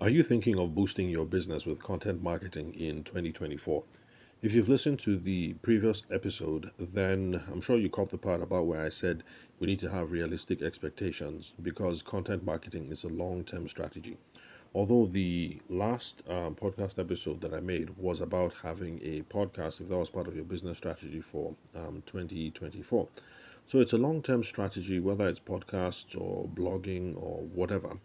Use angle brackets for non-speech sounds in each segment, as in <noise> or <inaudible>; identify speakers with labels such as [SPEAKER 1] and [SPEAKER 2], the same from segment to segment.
[SPEAKER 1] Are you thinking of boosting your business with content marketing in 2024? If you've listened to the previous episode, then I'm sure you caught the part about where I said we need to have realistic expectations because content marketing is a long term strategy. Although the last um, podcast episode that I made was about having a podcast, if that was part of your business strategy for um, 2024. So it's a long term strategy, whether it's podcasts or blogging or whatever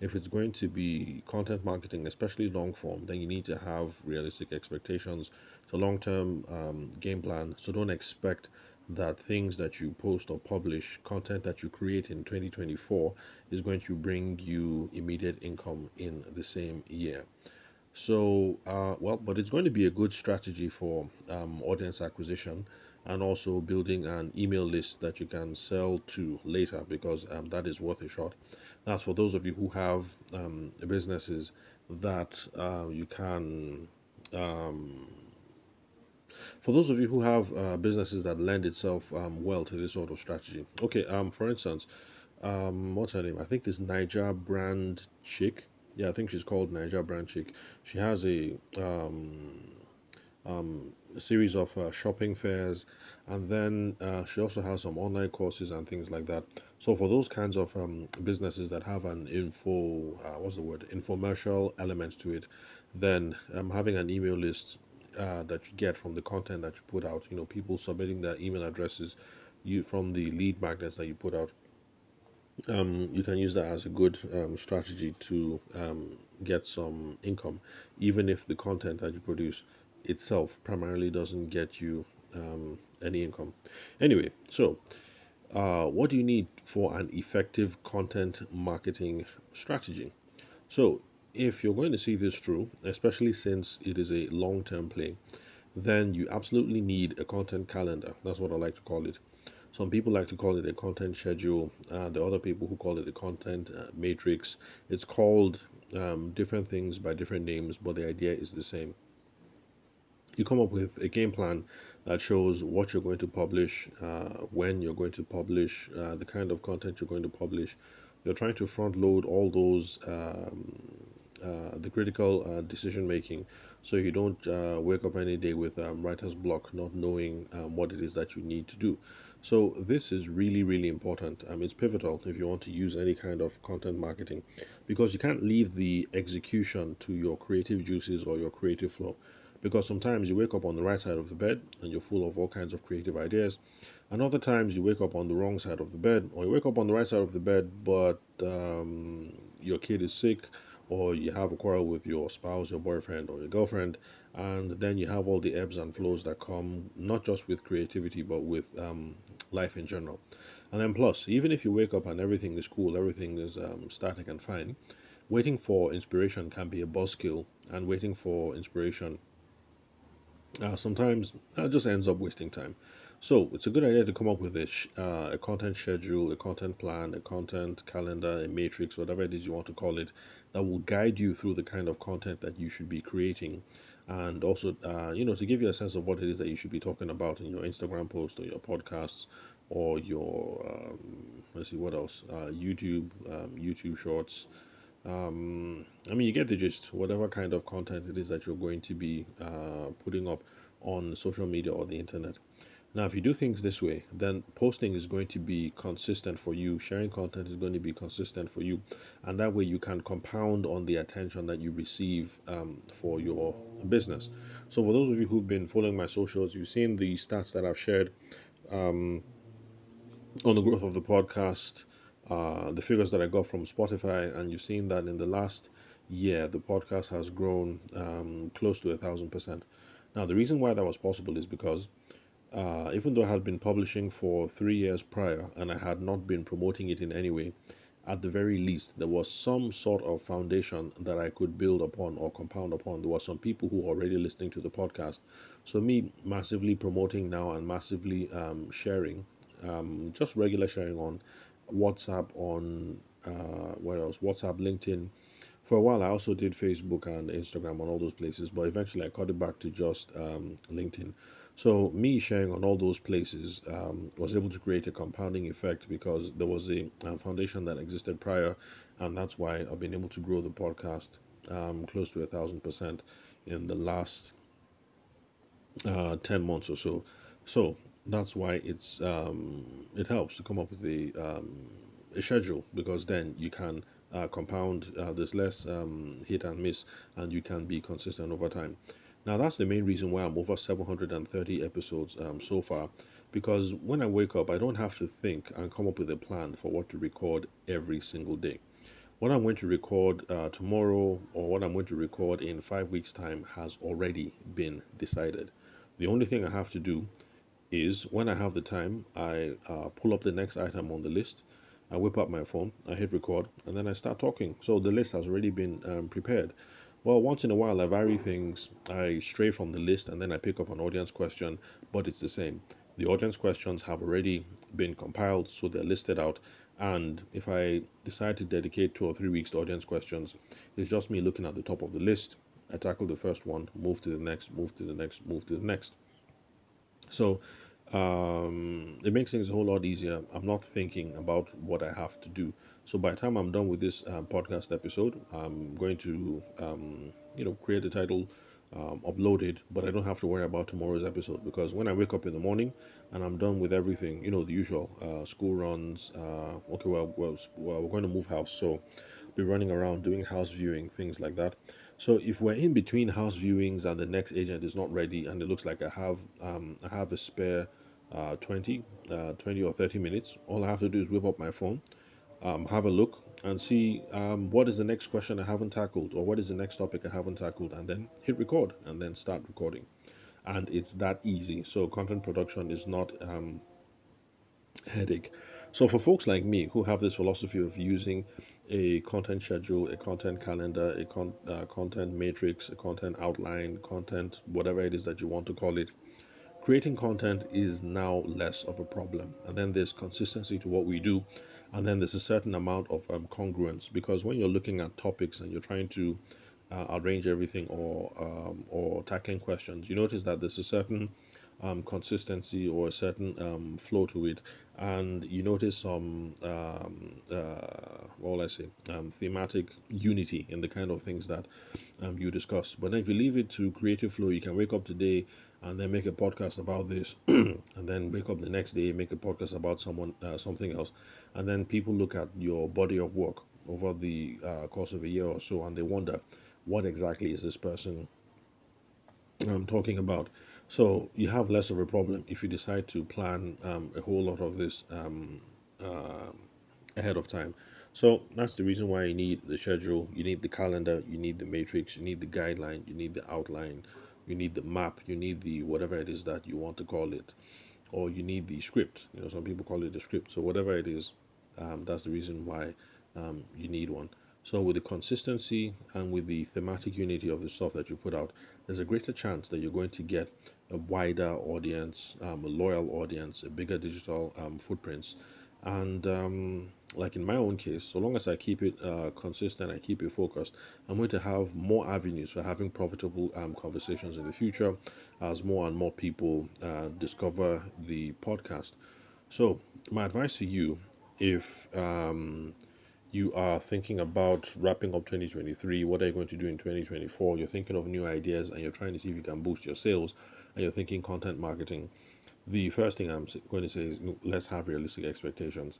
[SPEAKER 1] if it's going to be content marketing, especially long form, then you need to have realistic expectations. It's a long term um, game plan. So don't expect that things that you post or publish, content that you create in 2024, is going to bring you immediate income in the same year. So, uh, well, but it's going to be a good strategy for um, audience acquisition and also building an email list that you can sell to later because um, that is worth a shot. That's for those of you who have um, businesses that uh, you can. Um, for those of you who have uh, businesses that lend itself um, well to this sort of strategy. Okay, um, for instance, um, what's her name? I think it's Naija Brand Chick. Yeah, I think she's called Naija Brand Chick. She has a um, um, series of uh, shopping fairs, and then uh, she also has some online courses and things like that. So for those kinds of um, businesses that have an info, uh, what's the word, infomercial element to it, then um, having an email list uh, that you get from the content that you put out, you know, people submitting their email addresses, you from the lead magnets that you put out. Um, you can use that as a good um, strategy to um, get some income, even if the content that you produce itself primarily doesn't get you um, any income. Anyway, so uh, what do you need for an effective content marketing strategy? So, if you're going to see this through, especially since it is a long term play, then you absolutely need a content calendar. That's what I like to call it. Some people like to call it a content schedule. Uh, other people who call it a content uh, matrix. It's called um, different things by different names, but the idea is the same you come up with a game plan that shows what you're going to publish, uh, when you're going to publish, uh, the kind of content you're going to publish. You're trying to front load all those um, uh, the critical uh, decision making, so you don't uh, wake up any day with um, writer's block, not knowing um, what it is that you need to do. So this is really really important. Um, it's pivotal if you want to use any kind of content marketing, because you can't leave the execution to your creative juices or your creative flow because sometimes you wake up on the right side of the bed and you're full of all kinds of creative ideas. And other times you wake up on the wrong side of the bed or you wake up on the right side of the bed but um, your kid is sick or you have a quarrel with your spouse your boyfriend or your girlfriend and then you have all the ebbs and flows that come not just with creativity but with um, life in general. And then plus even if you wake up and everything is cool everything is um, static and fine waiting for inspiration can be a buzzkill and waiting for inspiration uh, sometimes that just ends up wasting time. So it's a good idea to come up with a, sh- uh, a content schedule, a content plan, a content calendar, a matrix, whatever it is you want to call it, that will guide you through the kind of content that you should be creating, and also, uh, you know, to give you a sense of what it is that you should be talking about in your Instagram post or your podcasts or your um, let's see what else, uh, YouTube, um, YouTube Shorts, um, I mean, you get the gist. Whatever kind of content it is that you're going to be uh, putting up on social media or the internet. Now, if you do things this way, then posting is going to be consistent for you. Sharing content is going to be consistent for you. And that way you can compound on the attention that you receive um, for your business. So, for those of you who've been following my socials, you've seen the stats that I've shared um, on the growth of the podcast uh, the figures that I got from Spotify, and you've seen that in the last year, the podcast has grown um, close to a thousand percent. Now, the reason why that was possible is because uh, even though I had been publishing for three years prior and I had not been promoting it in any way, at the very least, there was some sort of foundation that I could build upon or compound upon. There were some people who were already listening to the podcast. So, me massively promoting now and massively um, sharing, um, just regular sharing on WhatsApp on uh, where else? WhatsApp, LinkedIn. For a while, I also did Facebook and Instagram on all those places, but eventually I cut it back to just um, LinkedIn. So me sharing on all those places um, was able to create a compounding effect because there was a, a foundation that existed prior, and that's why I've been able to grow the podcast um, close to a thousand percent in the last uh, 10 months or so. So that's why it's um, it helps to come up with a, um, a schedule because then you can uh, compound, uh, there's less um, hit and miss, and you can be consistent over time. Now, that's the main reason why I'm over 730 episodes um, so far because when I wake up, I don't have to think and come up with a plan for what to record every single day. What I'm going to record uh, tomorrow or what I'm going to record in five weeks' time has already been decided. The only thing I have to do is when I have the time, I uh, pull up the next item on the list, I whip up my phone, I hit record, and then I start talking. So the list has already been um, prepared. Well, once in a while, I vary things. I stray from the list and then I pick up an audience question, but it's the same. The audience questions have already been compiled, so they're listed out. And if I decide to dedicate two or three weeks to audience questions, it's just me looking at the top of the list. I tackle the first one, move to the next, move to the next, move to the next. So um, it makes things a whole lot easier. I'm not thinking about what I have to do. So by the time I'm done with this um, podcast episode, I'm going to, um, you know, create the title, um, upload it, but I don't have to worry about tomorrow's episode because when I wake up in the morning and I'm done with everything, you know, the usual uh, school runs. Uh, okay, well, well, well, we're going to move house, so be running around doing house viewing, things like that. So if we're in between house viewings and the next agent is not ready, and it looks like I have um, I have a spare uh, 20, uh, 20 or 30 minutes, all I have to do is whip up my phone, um, have a look, and see um, what is the next question I haven't tackled, or what is the next topic I haven't tackled, and then hit record and then start recording. And it's that easy. So content production is not um, headache. So for folks like me who have this philosophy of using a content schedule, a content calendar, a con- uh, content matrix, a content outline, content whatever it is that you want to call it, creating content is now less of a problem. And then there's consistency to what we do, and then there's a certain amount of um, congruence because when you're looking at topics and you're trying to uh, arrange everything or um, or tackling questions, you notice that there's a certain um, consistency or a certain um, flow to it, and you notice some, um, uh, what will I say, um, thematic unity in the kind of things that um, you discuss. But then if you leave it to creative flow, you can wake up today and then make a podcast about this, <clears throat> and then wake up the next day, make a podcast about someone, uh, something else, and then people look at your body of work over the uh, course of a year or so, and they wonder, what exactly is this person um, talking about? So you have less of a problem if you decide to plan um, a whole lot of this um, uh, ahead of time. So that's the reason why you need the schedule, you need the calendar, you need the matrix, you need the guideline, you need the outline, you need the map, you need the whatever it is that you want to call it, or you need the script. You know, some people call it the script. So whatever it is, um, that's the reason why um, you need one. So with the consistency and with the thematic unity of the stuff that you put out, there's a greater chance that you're going to get a wider audience, um, a loyal audience, a bigger digital um, footprints. And um, like in my own case, so long as I keep it uh, consistent, I keep it focused, I'm going to have more avenues for having profitable um, conversations in the future as more and more people uh, discover the podcast. So, my advice to you if um, you are thinking about wrapping up 2023, what are you going to do in 2024? You're thinking of new ideas and you're trying to see if you can boost your sales and you're thinking content marketing, the first thing I'm going to say is let's have realistic expectations.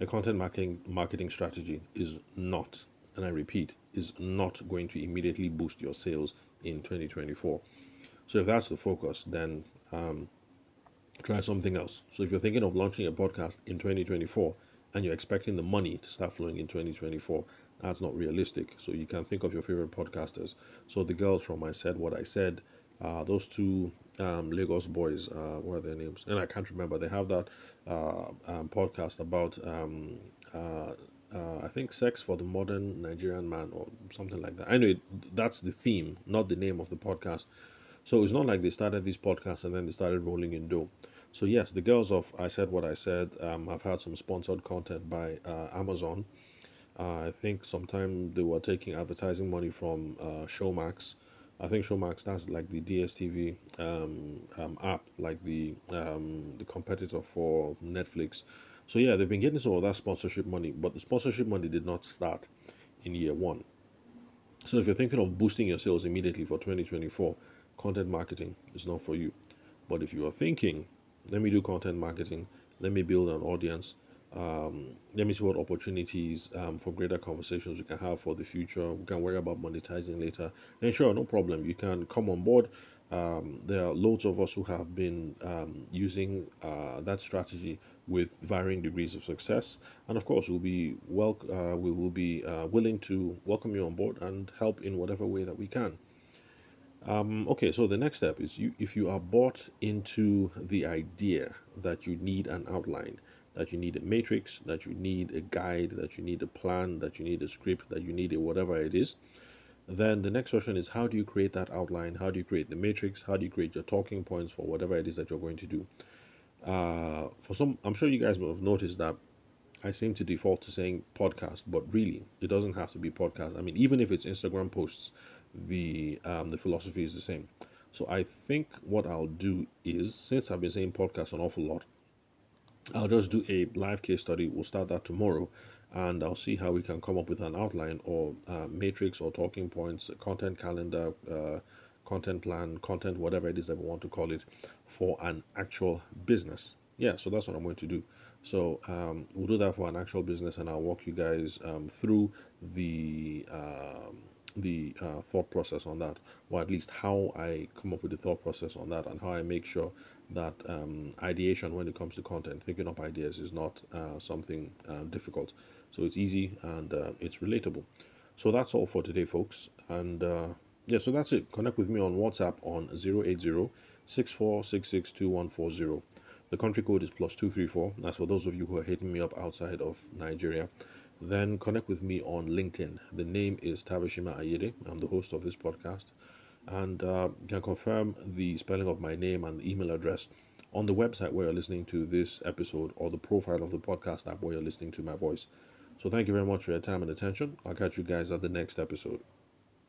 [SPEAKER 1] A content marketing marketing strategy is not, and I repeat, is not going to immediately boost your sales in 2024. So if that's the focus, then um, try something else. So if you're thinking of launching a podcast in 2024 and you're expecting the money to start flowing in 2024, that's not realistic. So you can think of your favorite podcasters. So the girls from I Said What I Said, uh, those two um, Lagos boys, uh, what are their names? And I can't remember. They have that uh, um, podcast about, um, uh, uh, I think, sex for the modern Nigerian man or something like that. I Anyway, that's the theme, not the name of the podcast. So it's not like they started this podcast and then they started rolling in dough. So yes, the girls of I said what I said. Um, I've had some sponsored content by uh, Amazon. Uh, I think sometime they were taking advertising money from uh, Showmax. I think Showmax that's like the DSTV um, um, app, like the um, the competitor for Netflix. So yeah, they've been getting some of that sponsorship money, but the sponsorship money did not start in year one. So if you're thinking of boosting your sales immediately for 2024, content marketing is not for you. But if you are thinking, let me do content marketing, let me build an audience, um, let me see what opportunities um, for greater conversations we can have for the future. We can worry about monetizing later. Then sure, no problem. You can come on board. Um, there are loads of us who have been um, using uh, that strategy with varying degrees of success, and of course, we'll be well. Uh, we will be uh, willing to welcome you on board and help in whatever way that we can. Um, okay, so the next step is you if you are bought into the idea that you need an outline, that you need a matrix, that you need a guide, that you need a plan, that you need a script, that you need a whatever it is, then the next question is how do you create that outline? How do you create the matrix? How do you create your talking points for whatever it is that you're going to do? Uh, for some, I'm sure you guys will have noticed that I seem to default to saying podcast, but really, it doesn't have to be podcast. I mean, even if it's Instagram posts, the um, the philosophy is the same. So I think what I'll do is, since I've been saying podcast an awful lot, I'll just do a live case study. We'll start that tomorrow, and I'll see how we can come up with an outline or uh, matrix or talking points, content calendar, uh, content plan, content, whatever it is that we want to call it, for an actual business. Yeah, so that's what I'm going to do. So um, we'll do that for an actual business, and I'll walk you guys um, through the um, the uh, thought process on that, or at least how I come up with the thought process on that, and how I make sure that um, ideation when it comes to content, thinking up ideas, is not uh, something uh, difficult. So it's easy and uh, it's relatable. So that's all for today, folks. And uh, yeah, so that's it. Connect with me on WhatsApp on 080 64662140. The country code is plus 234. That's for those of you who are hitting me up outside of Nigeria. Then connect with me on LinkedIn. The name is Tabashima Ayede. I'm the host of this podcast. And uh, can confirm the spelling of my name and the email address on the website where you're listening to this episode or the profile of the podcast app where you're listening to my voice. So thank you very much for your time and attention. I'll catch you guys at the next episode.